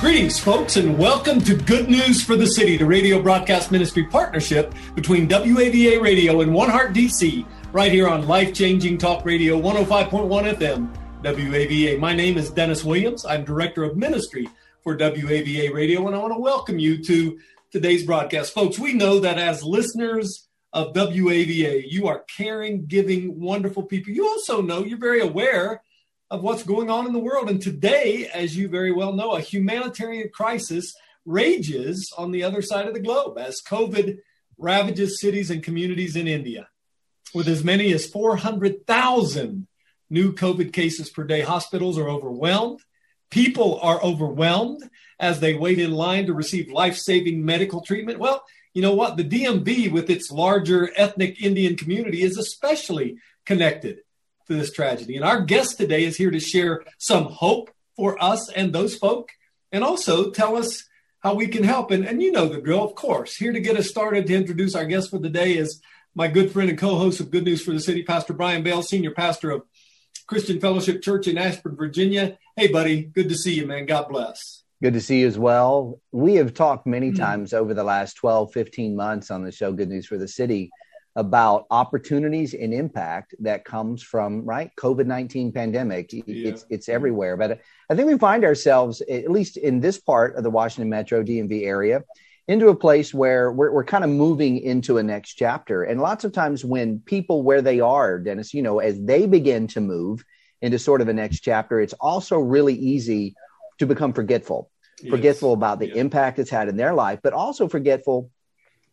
Greetings, folks, and welcome to Good News for the City, the radio broadcast ministry partnership between WAVA Radio and One Heart DC, right here on Life Changing Talk Radio 105.1 FM, WAVA. My name is Dennis Williams. I'm Director of Ministry for WAVA Radio, and I want to welcome you to today's broadcast. Folks, we know that as listeners of WAVA, you are caring, giving, wonderful people. You also know you're very aware of what's going on in the world. And today, as you very well know, a humanitarian crisis rages on the other side of the globe as COVID ravages cities and communities in India. With as many as 400,000 new COVID cases per day, hospitals are overwhelmed. People are overwhelmed as they wait in line to receive life saving medical treatment. Well, you know what? The DMV, with its larger ethnic Indian community, is especially connected to this tragedy. And our guest today is here to share some hope for us and those folk, and also tell us how we can help. And, and you know the drill, of course. Here to get us started to introduce our guest for the day is my good friend and co host of Good News for the City, Pastor Brian Bloye, Senior Pastor of Christian Fellowship Church in Ashburn, Virginia. Hey, buddy, good to see you, man. God bless. Good to see you as well. We have talked many mm-hmm. times over the last 12, 15 months on the show Good News for the City about opportunities and impact that comes from right COVID-19 pandemic. Yeah. It's it's everywhere, but I think we find ourselves at least in this part of the Washington Metro DMV area into a place where we're, we're kind of moving into a next chapter. And lots of times when people where they are, Dennis, you know, as they begin to move into sort of a next chapter, it's also really easy to become forgetful, yes. forgetful about the yeah. impact it's had in their life, but also forgetful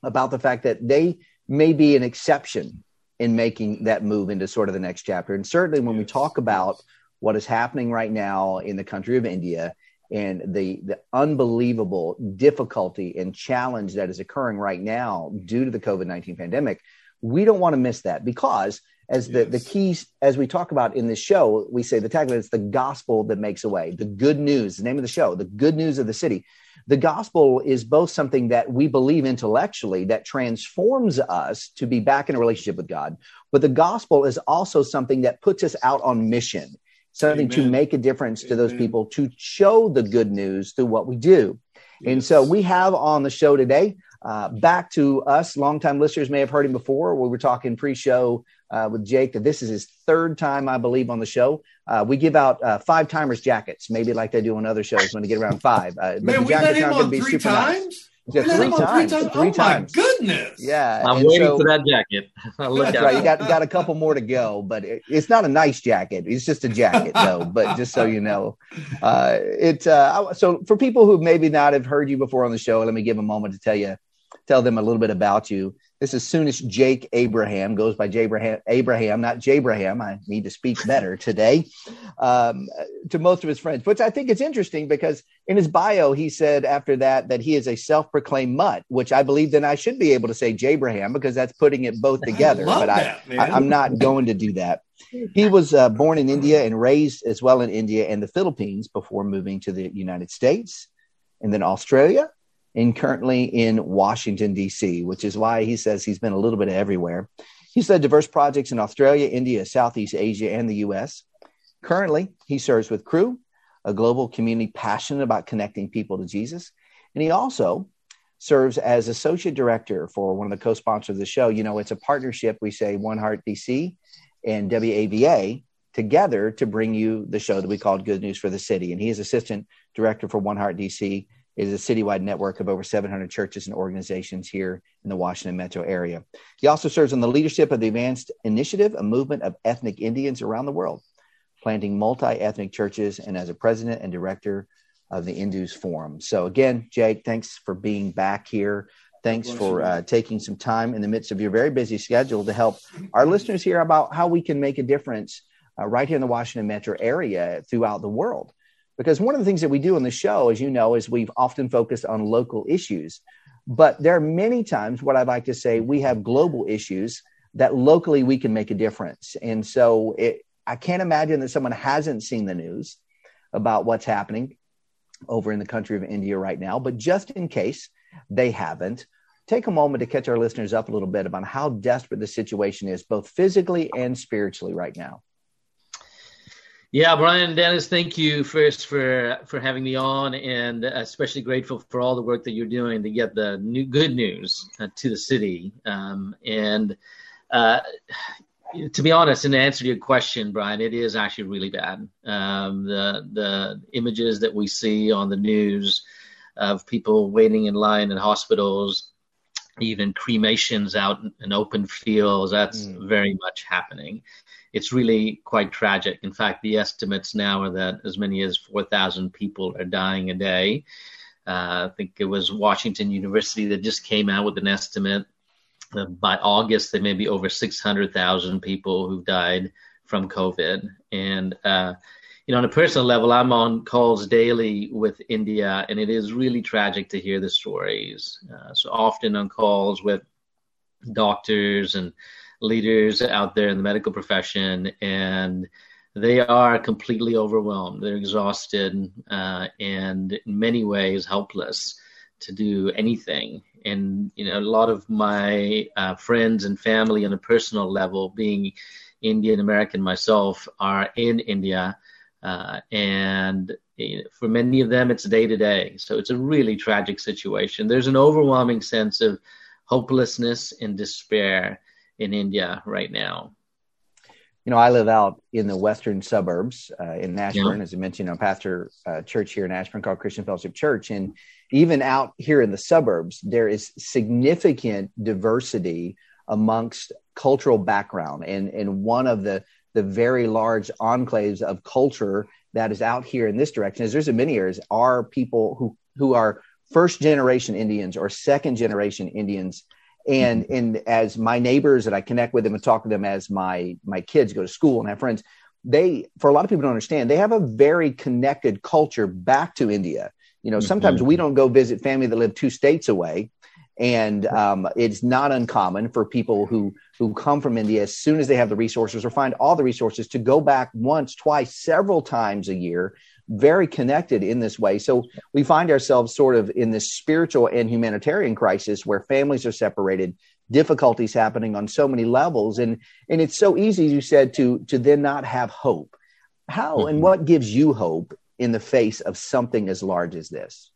about the fact that they may be an exception in making that move into sort of the next chapter. And certainly when yes. we talk about what is happening right now in the country of India and the, the unbelievable difficulty and challenge that is occurring right now due to the COVID 19 pandemic, we don't want to miss that because as the, yes. the keys as we talk about in this show we say the tagline is the gospel that makes a way the good news the name of the show the good news of the city the gospel is both something that we believe intellectually that transforms us to be back in a relationship with god but the gospel is also something that puts us out on mission something Amen. to make a difference Amen. to those people to show the good news through what we do yes. and so we have on the show today uh, back to us, longtime listeners may have heard him before. We were talking pre-show uh, with Jake that this is his third time, I believe, on the show. Uh, we give out uh, five timers jackets, maybe like they do on other shows when they get around five. Uh, Man, the we let him on three times. Nice. Yeah, three, times, three times. Three oh times. goodness. Yeah. I'm waiting so, for that jacket. that's right. You got got a couple more to go, but it, it's not a nice jacket. It's just a jacket, though. but just so you know, uh, it. Uh, so for people who maybe not have heard you before on the show, let me give a moment to tell you, tell them a little bit about you. This is as Jake Abraham, goes by Jabraham, Abraham, not Jabraham. I need to speak better today um, to most of his friends. Which I think it's interesting because in his bio, he said after that that he is a self proclaimed mutt, which I believe then I should be able to say Jabraham because that's putting it both together. I but that, I, I, am not going to do that. He was uh, born in India and raised as well in India and the Philippines before moving to the United States and then Australia and currently in Washington, D.C., which is why he says he's been a little bit everywhere. He's led diverse projects in Australia, India, Southeast Asia, and the U.S. Currently, he serves with Cru, a global community passionate about connecting people to Jesus. And he also serves as associate director for one of the co-sponsors of the show. You know, it's a partnership. We say One Heart DC and WAVA together to bring you the show that we called Good News for the City. And he is assistant director for One Heart DC is a citywide network of over 700 churches and organizations here in the Washington metro area. He also serves on the leadership of the Advanced Initiative, a movement of ethnic Indians around the world, planting multi ethnic churches, and as a president and director of the Indus Forum. So, again, Jake, thanks for being back here. Thanks for uh, taking some time in the midst of your very busy schedule to help our listeners hear about how we can make a difference uh, right here in the Washington metro area throughout the world Because one of the things that we do on the show, as you know, is we've often focused on local issues. But there are many times what I'd like to say we have global issues that locally we can make a difference. And so it, I can't imagine that someone hasn't seen the news about what's happening over in the country of India right now. But just in case they haven't, take a moment to catch our listeners up a little bit about how desperate the situation is, both physically and spiritually right now. Yeah, Brian, Dennis, thank you first for for having me on, and especially grateful for all the work that you're doing to get the new good news uh, to the city. Um, and uh, to be honest, in answer to your question, Brian, it is actually really bad. Um, the the images that we see on the news of people waiting in line in hospitals, even cremations out in open fields, that's mm. very much happening it's really quite tragic. In fact, the estimates now are that as many as 4,000 people are dying a day. Uh, I think it was Washington University that just came out with an estimate. Uh, by August, there may be over 600,000 people who've died from COVID. And, uh, you know, on a personal level, I'm on calls daily with India, and it is really tragic to hear the stories. Uh, so often on calls with doctors and leaders out there in the medical profession, and they are completely overwhelmed. They're exhausted uh, and in many ways helpless to do anything. And you know, a lot of my uh, friends and family on a personal level, being Indian American myself, are in India, uh, and for many of them, it's day to day. So it's a really tragic situation. There's an overwhelming sense of hopelessness and despair in India right now? You know, I live out in the western suburbs uh, in Ashburn, yeah. as I mentioned, I'm pastor uh, church here in Ashburn called Christian Fellowship Church, and even out here in the suburbs, there is significant diversity amongst cultural background, and and one of the the very large enclaves of culture that is out here in this direction is there's in many areas are people who who are first generation Indians or second generation Indians and mm-hmm. and as my neighbors that I connect with them and talk to them as my my kids go to school and have friends, they for a lot of people don't understand they have a very connected culture back to India. You know, sometimes mm-hmm. we don't go visit family that live two states away, and um, it's not uncommon for people who who come from India as soon as they have the resources or find all the resources to go back once, twice, several times a year very connected in this way. So we find ourselves sort of in this spiritual and humanitarian crisis where families are separated, difficulties happening on so many levels, and and it's so easy, you said, to to then not have hope. How mm-hmm. and what gives you hope in the face of something as large as this?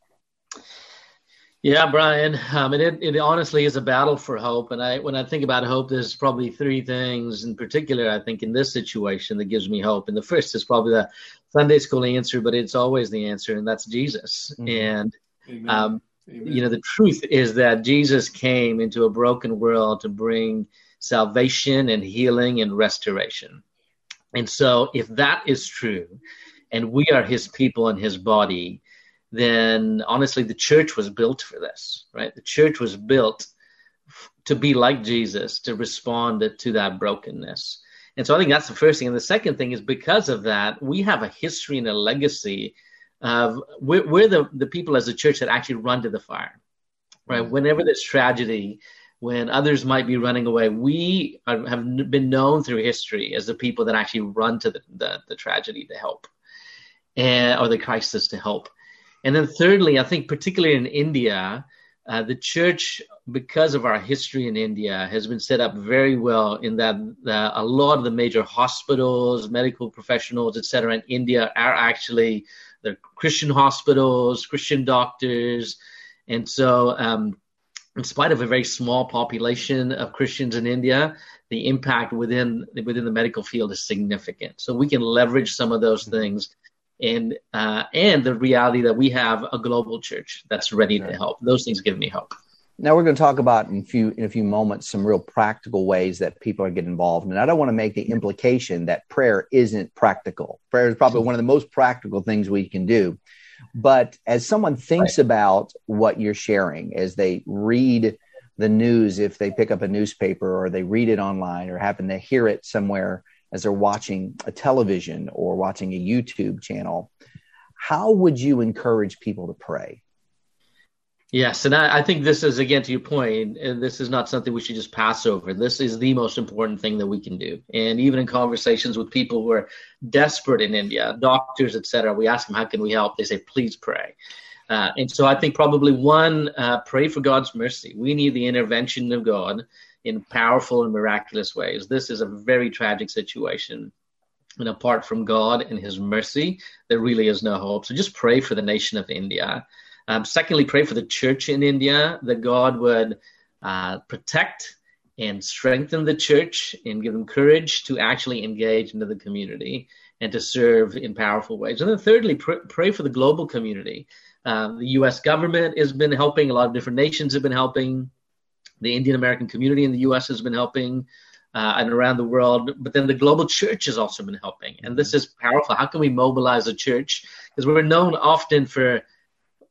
Yeah, Brian. I mean, it, it honestly is a battle for hope. And I, when I think about hope, there's probably three things in particular. I think in this situation that gives me hope. And the first is probably the Sunday school answer, but it's always the answer, and that's Jesus. Mm-hmm. And um, you know, the truth is that Jesus came into a broken world to bring salvation and healing and restoration. And so, if that is true, and we are His people and His body then honestly, the church was built for this, right? The church was built to be like Jesus, to respond to that brokenness. And so I think that's the first thing. And the second thing is because of that, we have a history and a legacy of we're, we're the, the people as a church that actually run to the fire, right? Whenever there's tragedy, when others might be running away, we are, have been known through history as the people that actually run to the, the, the tragedy to help and, or the crisis to help. And then, thirdly, I think particularly in India, uh, the church, because of our history in India, has been set up very well in that uh, a lot of the major hospitals, medical professionals, etc., in India are actually the Christian hospitals, Christian doctors, and so. Um, in spite of a very small population of Christians in India, the impact within within the medical field is significant. So we can leverage some of those things and uh, and the reality that we have a global church that's ready to help. Those things give me hope. Now we're going to talk about in a few in a few moments some real practical ways that people are getting involved. And I don't want to make the implication that prayer isn't practical. Prayer is probably one of the most practical things we can do. But as someone thinks right. about what you're sharing, as they read the news, if they pick up a newspaper or they read it online or happen to hear it somewhere as they're watching a television or watching a YouTube channel. how would you encourage people to pray? Yes, and I, I, think this is again to your point. This is not something we should just pass over. This is the most important thing that we can do. And even in conversations with people who are desperate in India, doctors, etc., we ask them, "How can we help?" They say, "Please pray." Uh, and so I think probably one, uh, pray for God's mercy. We need the intervention of God in powerful and miraculous ways. This is a very tragic situation. And apart from God and His mercy, there really is no hope. So just pray for the nation of India. Um, secondly, pray for the church in India that God would uh, protect and strengthen the church and give them courage to actually engage into the community and to serve in powerful ways. And then thirdly, pr- pray for the global community. Uh, the U.S. government has been helping. A lot of different nations have been helping. The Indian American community in the U.S. has been helping. Uh, and around the world, but then the global church has also been helping. And this is powerful. How can we mobilize a church? Because we're known often for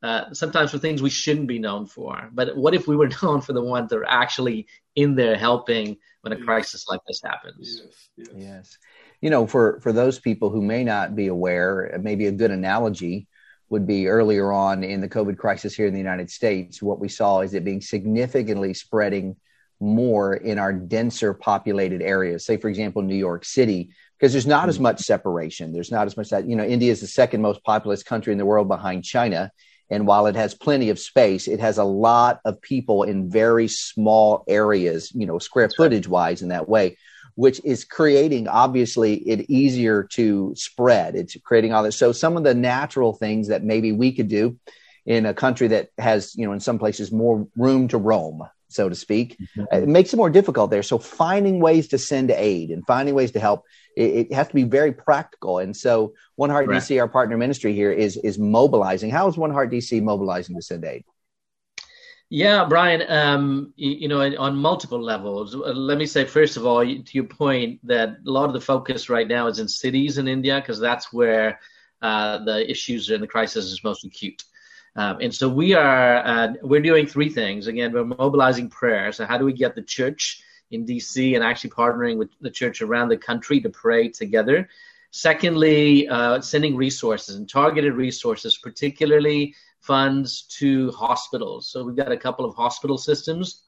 uh, sometimes for things we shouldn't be known for. But what if we were known for the ones that are actually in there helping when a crisis like this happens? Yes, yes. yes. You know, for, for those people who may not be aware, maybe a good analogy would be earlier on in the COVID crisis here in the United States. What we saw is it being significantly spreading more in our denser populated areas. Say, for example, New York City, because there's not as mm-hmm. much separation. There's not as much that, you know, India is the second most populous country in the world behind China. And while it has plenty of space, it has a lot of people in very small areas, you know, square footage wise in that way, which is creating obviously it easier to spread. It's creating all this. So some of the natural things that maybe we could do in a country that has, you know, in some places more room to roam, so to speak, mm-hmm. it makes it more difficult there. So finding ways to send aid and finding ways to help it, it has to be very practical. And so One Heart right. DC, our partner ministry here, is is mobilizing. How is One Heart DC mobilizing to send aid? Yeah, Brian, um, you, you, know, on multiple levels. Uh, let me say, first of all, to your point, that a lot of the focus right now is in cities in India because that's where uh, the issues and the crisis is most acute. Um, and so we are uh, we're doing three things. Again, we're mobilizing prayer. So how do we get the church in DC and actually partnering with the church around the country to pray together. Secondly, uh, sending resources and targeted resources, particularly funds to hospitals. So we've got a couple of hospital systems,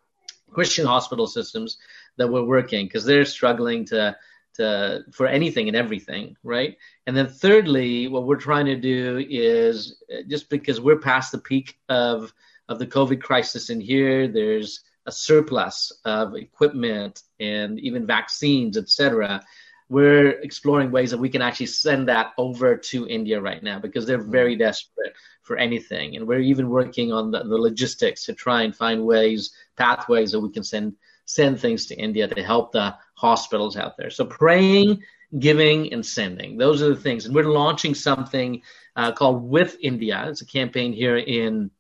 Christian hospital systems, that we're working because they're struggling to to for anything and everything, right? And then thirdly, what we're trying to do is uh, just because we're past the peak of of the COVID crisis in here, there's a surplus of equipment and even vaccines, etc. We're exploring ways that we can actually send that over to India right now because they're mm-hmm. very desperate for anything. And we're even working on the, the logistics to try and find ways, pathways that we can send send things to India to help the hospitals out there. So praying, giving, and sending. Those are the things. And we're launching something uh, called With India. It's a campaign here in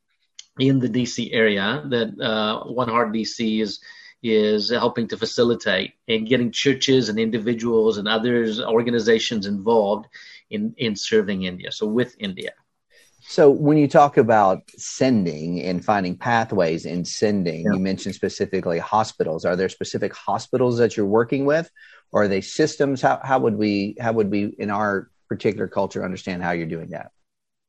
in the DC area that uh, One Heart DC is is helping to facilitate and getting churches and individuals and others organizations involved in in serving India. So with India. So when you talk about sending and finding pathways in sending, yeah. you mentioned specifically hospitals. Are there specific hospitals that you're working with, or are they systems? How how would we how would we in our particular culture understand how you're doing that?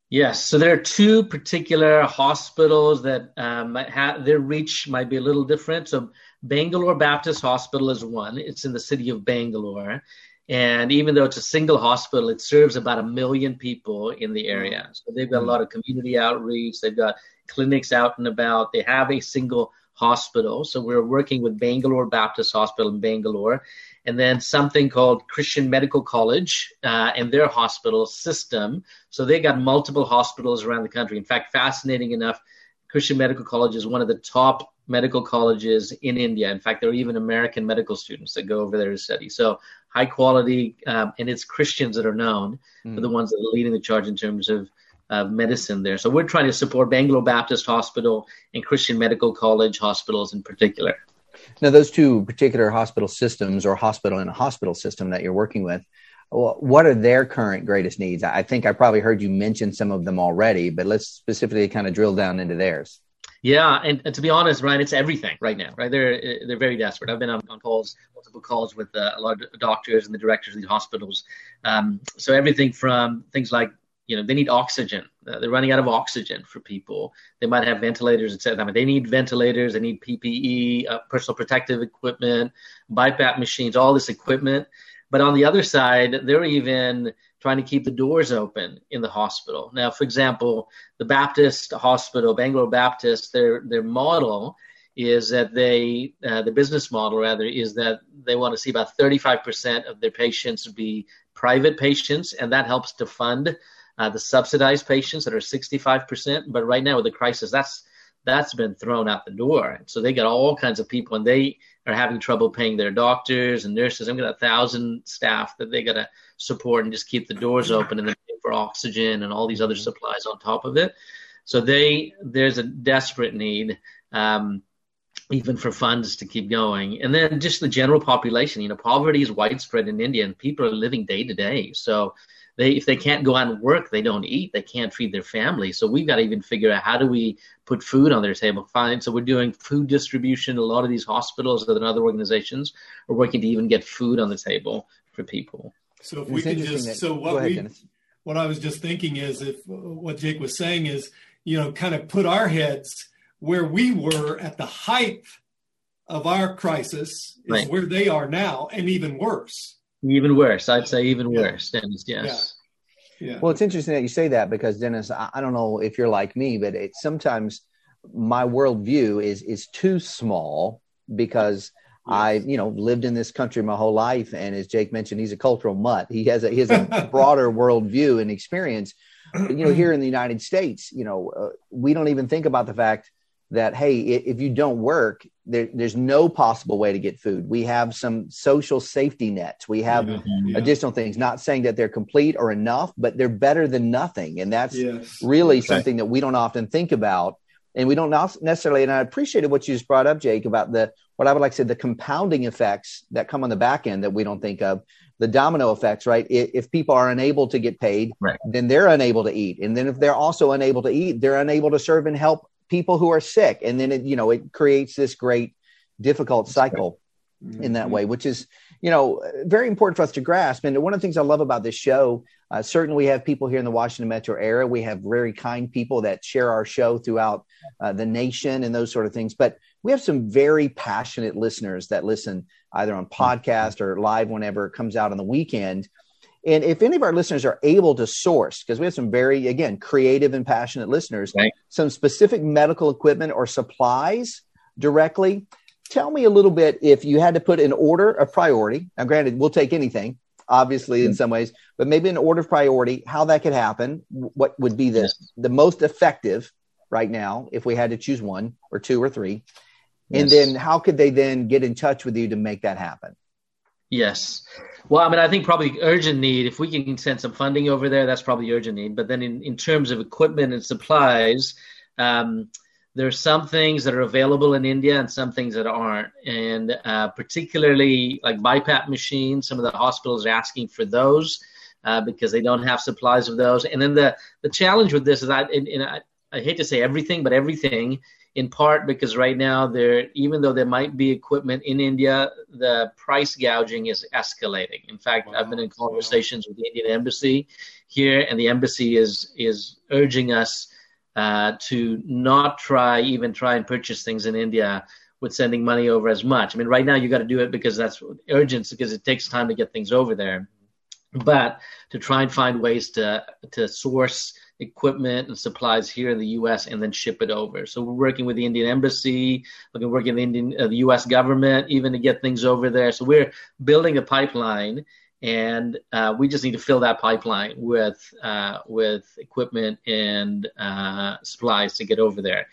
Yes, so there are two particular hospitals that um, have their reach might be a little different. So Bangalore Baptist Hospital is one. It's in the city of Bangalore, and even though it's a single hospital, it serves about a million people in the area. So they've got a lot of community outreach. They've got clinics out and about. They have a single hospital. So we're working with Bangalore Baptist Hospital in Bangalore, and then something called Christian Medical College uh, and their hospital system. So they got multiple hospitals around the country. In fact, fascinating enough, Christian Medical College is one of the top medical colleges in India. In fact, there are even American medical students that go over there to study. So high quality, um, and it's Christians that are known mm. for the ones that are leading the charge in terms of uh, medicine there. So we're trying to support Bangalore Baptist Hospital and Christian Medical College hospitals in particular. Now, those two particular hospital systems or hospital and a hospital system that you're working with, what are their current greatest needs? I think I probably heard you mention some of them already, but let's specifically kind of drill down into theirs. Yeah, and, and, to be honest, Ryan, it's everything right now. Right, they're they're very desperate. I've been on, on calls, multiple calls with uh, a lot of doctors and the directors of these hospitals. Um, so everything from things like you know, they need oxygen. Uh, they're running out of oxygen for people. They might have ventilators, etc. I mean, they need ventilators. They need PPE, uh, personal protective equipment, BiPAP machines, all this equipment. But on the other side, they're even trying to keep the doors open in the hospital. Now, for example, the Baptist Hospital, Bangalore Baptist, their their model is that they uh, the business model rather is that they want to see about 35% of their patients be private patients, and that helps to fund uh, the subsidized patients that are 65%. But right now with the crisis, that's that's been thrown out the door. So they got all kinds of people, and they are having trouble paying their doctors and nurses. I've got a thousand staff that they got to support and just keep the doors open and then pay for oxygen and all these other supplies on top of it. So they there's a desperate need. Um, even for funds to keep going. And then just the general population, you know, poverty is widespread in India and people are living day to day. So they if they can't go out and work, they don't eat, they can't feed their family. So we've got to even figure out how do we put food on their table. Fine. So we're doing food distribution. A lot of these hospitals and other organizations are working to even get food on the table for people. So if we can just that, so what ahead, we Dennis. what I was just thinking is if uh, what Jake was saying is, you know, kind of put our heads where we were at the height of our crisis is right. where they are now and even worse even worse. I'd say even yeah. worse, Dennis. Yes. Yeah. yeah. Well, it's interesting that you say that because Dennis, I, I don't know if you're like me, but it sometimes my worldview is is too small because yes. I, you know, lived in this country my whole life, and as Jake mentioned, he's a cultural mutt. He has a he has a broader worldview and experience. But, you know, here in the United States, you know, uh, we don't even think about the fact that hey if you don't work there, there's no possible way to get food we have some social safety nets we have yeah. additional things not saying that they're complete or enough but they're better than nothing and that's yes. really okay. something that we don't often think about and we don't necessarily and i appreciated what you just brought up jake about the what i would like to say the compounding effects that come on the back end that we don't think of the domino effects right if people are unable to get paid right. then they're unable to eat and then if they're also unable to eat they're unable to serve and help people who are sick. And then it you know it creates this great difficult cycle mm-hmm. in that way which is you know very important for us to grasp. And one of the things i love about this show uh, certainly we have people here in the washington metro area. We have very kind people that share our show throughout uh, the nation and those sort of things. But we have some very passionate listeners that listen either on podcast or live whenever it comes out on the weekend and if any of our listeners are able to source, because we have some very, again, creative and passionate listeners, right. some specific medical equipment or supplies directly, tell me a little bit if you had to put an order of priority. Now, granted, we'll take anything, obviously, in mm-hmm. some ways, but maybe an order of priority, how that could happen, what would be the, the most effective right now if we had to choose one or two or three. Yes. And then how could they then get in touch with you to make that happen? Yes. Well, I mean, I think probably urgent need. If we can send some funding over there, that's probably urgent need. But then, in, in terms of equipment and supplies, um, there's some things that are available in India and some things that aren't. And uh, particularly like BiPAP machines, some of the hospitals are asking for those uh, because they don't have supplies of those. And then the the challenge with this is that, and, and I, I hate to say everything, but everything in part because right now there even though there might be equipment in India, the price gouging is escalating. In fact, wow. I've been in conversations wow. with the Indian embassy here, and the embassy is is urging us uh, to not try even try and purchase things in India with sending money over as much. I mean, right now you got to do it because that's urgent because it takes time to get things over there. But to try and find ways to to source equipment and supplies here in the U.S. and then ship it over. So we're working with the Indian Embassy, we're working with the Indian, uh, the U.S. government, even to get things over there. So we're building a pipeline, and uh, we just need to fill that pipeline with uh, with equipment and uh, supplies to get over there.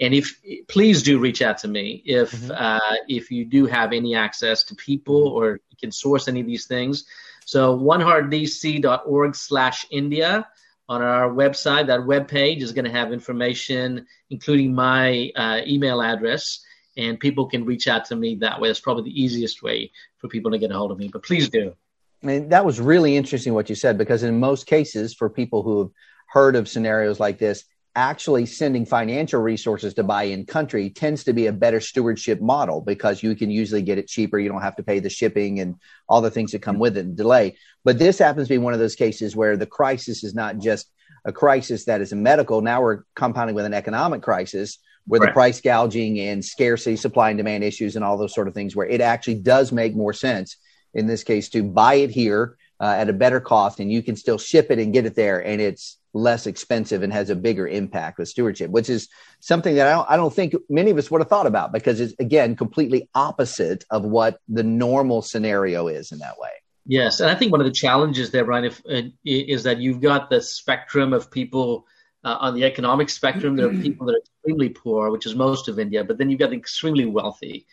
And if please do reach out to me if mm-hmm. Uh, if you do have any access to people or can source any of these things. So oneheartdc.org slash India on our website. That web page is going to have information, including my uh, email address, and people can reach out to me that way. It's probably the easiest way for people to get a hold of me. But please do. I mean, that was really interesting what you said because in most cases, for people who have heard of scenarios like this, actually sending financial resources to buy in country tends to be a better stewardship model because you can usually get it cheaper. You don't have to pay the shipping and all the things that come with it and delay. But this happens to be one of those cases where the crisis is not just a crisis that is a medical. Now we're compounding with an economic crisis where Right. the price gouging and scarcity, supply and demand issues, and all those sort of things, where it actually does make more sense in this case to buy it here uh, at a better cost, and you can still ship it and get it there, and it's less expensive and has a bigger impact with stewardship, which is something that I don't, I don't think many of us would have thought about because it's again completely opposite of what the normal scenario is in that way. Yes, and I think one of the challenges there, Brian, if, uh, is that you've got the spectrum of people uh, on the economic spectrum. There are people that are extremely poor, which is most of India, but then you've got the extremely wealthy.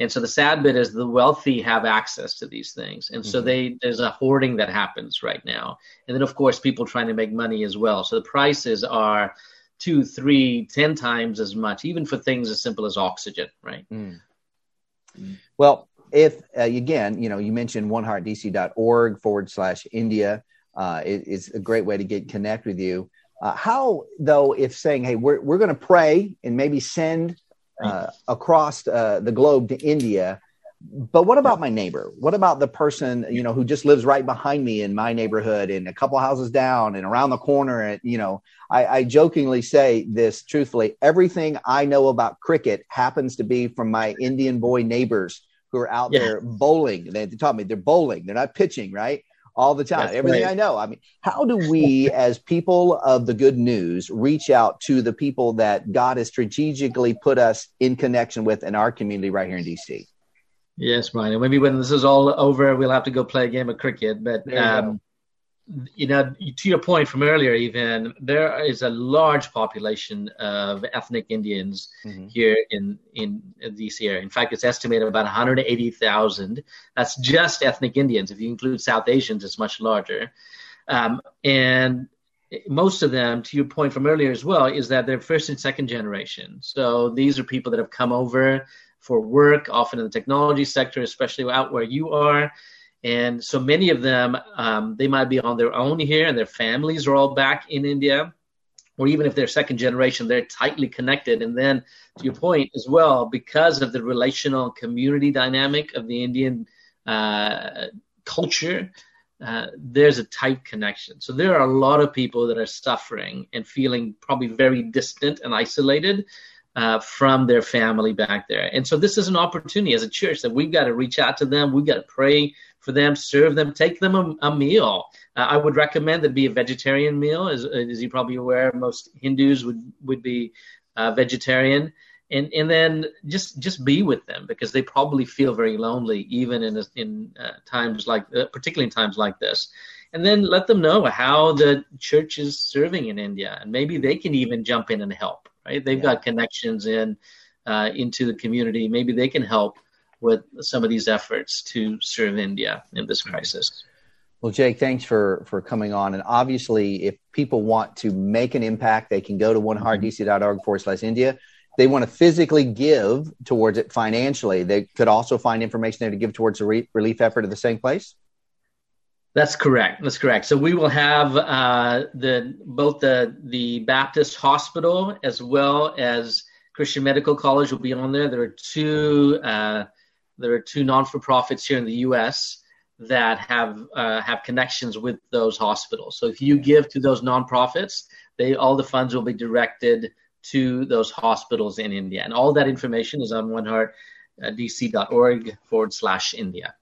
And so the sad bit is the wealthy have access to these things, and so they there's a hoarding that happens right now. And then of course people trying to make money as well. So the prices are two, three, ten times as much, even for things as simple as oxygen, right? Well, if uh, again, you know, you mentioned oneheartdc.org forward slash India uh, is, is a great way to get connect with you. Uh, how though, if saying, hey, we're we're going to pray and maybe send uh, across uh, the globe to India, but what about my neighbor? What about the person you know who just lives right behind me in my neighborhood and a couple houses down and around the corner? And you know, I, I jokingly say this truthfully: everything I know about cricket happens to be from my Indian boy neighbors who are out Yeah. there bowling. They, they taught me they're bowling; they're not pitching, right? All the time. That's Everything right. I know. I mean, how do we, as people of the good news, reach out to the people that God has strategically put us in connection with in our community right here in DC? Yes, Brian. And maybe when this is all over, we'll have to go play a game of cricket. But um, you know, to your point from earlier, even there is a large population of ethnic Indians Mhm. here in in DC area. In fact, it's estimated about 180,000. That's just ethnic Indians. If you include South Asians, it's much larger. Um, and most of them, to your point from earlier as well, is that they're first and second generation. So these are people that have come over for work, often in the technology sector, especially out where you are. And so many of them, um, they might be on their own here, and their families are all back in India. Or even if they're second generation, they're tightly connected. And then, to your point as well, because of the relational community dynamic of the Indian uh, culture, uh, there's a tight connection. So there are a lot of people that are suffering and feeling probably very distant and isolated uh, from their family back there. And so this is an opportunity as a church that we've got to reach out to them. We've got to pray for them, serve them, take them a, a meal. Uh, I would recommend it be a vegetarian meal, as, as you're probably aware, most Hindus would would be uh, vegetarian. And, and then just just be with them because they probably feel very lonely even in in uh, times like uh, particularly in times like this and then let them know how the church is serving in India, and maybe they can even jump in and help. Right? They've Yeah. got connections in uh, into the community. Maybe they can help with some of these efforts to serve India in this crisis. Well, Jake, thanks for for coming on. And obviously, if people want to make an impact, they can go to oneheartdc.org forward slash India. They want to physically give towards it financially. They could also find information there to give towards the re- relief effort at the same place. That's correct. That's correct. So we will have uh, the both the the Baptist Hospital as well as Christian Medical College will be on there. There are two uh, there are two non for profits here in the U.S. that have uh, have connections with those hospitals. So if you give to those nonprofits, they all the funds will be directed to those hospitals in India, and all that information is on oneheartdc.org forward slash India.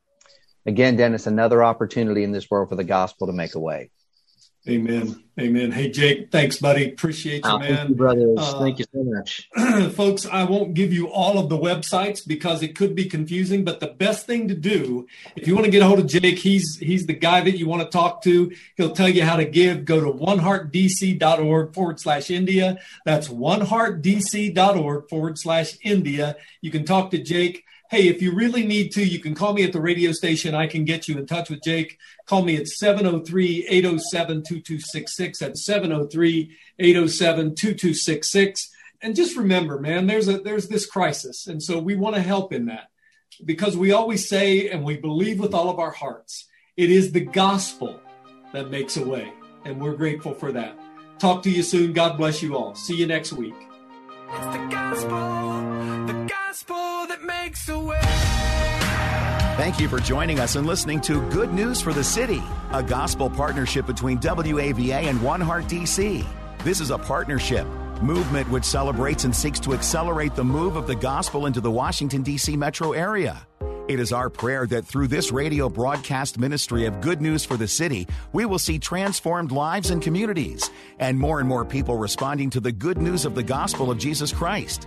Again, Dennis, another opportunity in this world for the gospel to make a way. Amen. Amen. Hey, Jake, thanks, buddy. Appreciate you, Oh, thank you, man. brothers. Uh, thank you so much. Folks, I won't give you all of the websites because it could be confusing, but the best thing to do, if you want to get a hold of Jake, he's he's the guy that you want to talk to. He'll tell you how to give. Go to oneheartdc.org forward slash India. That's oneheartdc.org forward slash India. You can talk to Jake. Hey, if you really need to, you can call me at the radio station. I can get you in touch with Jake. Call me at 703 807 2266. That's 703 807 2266. And just remember, man, there's a there's this crisis. And so we want to help in that. Because we always say and we believe with all of our hearts, it is the gospel that makes a way. And we're grateful for that. Talk to you soon. God bless you all. See you next week. It's the gospel, the gospel that makes a way. Thank you for joining us and listening to Good News for the City, a gospel partnership between WAVA and One Heart DC. This is a partnership movement which celebrates and seeks to accelerate the move of the gospel into the Washington, D.C. metro area. It is our prayer that through this radio broadcast ministry of good news for the city, we will see transformed lives and communities, and more and more people responding to the good news of the gospel of Jesus Christ.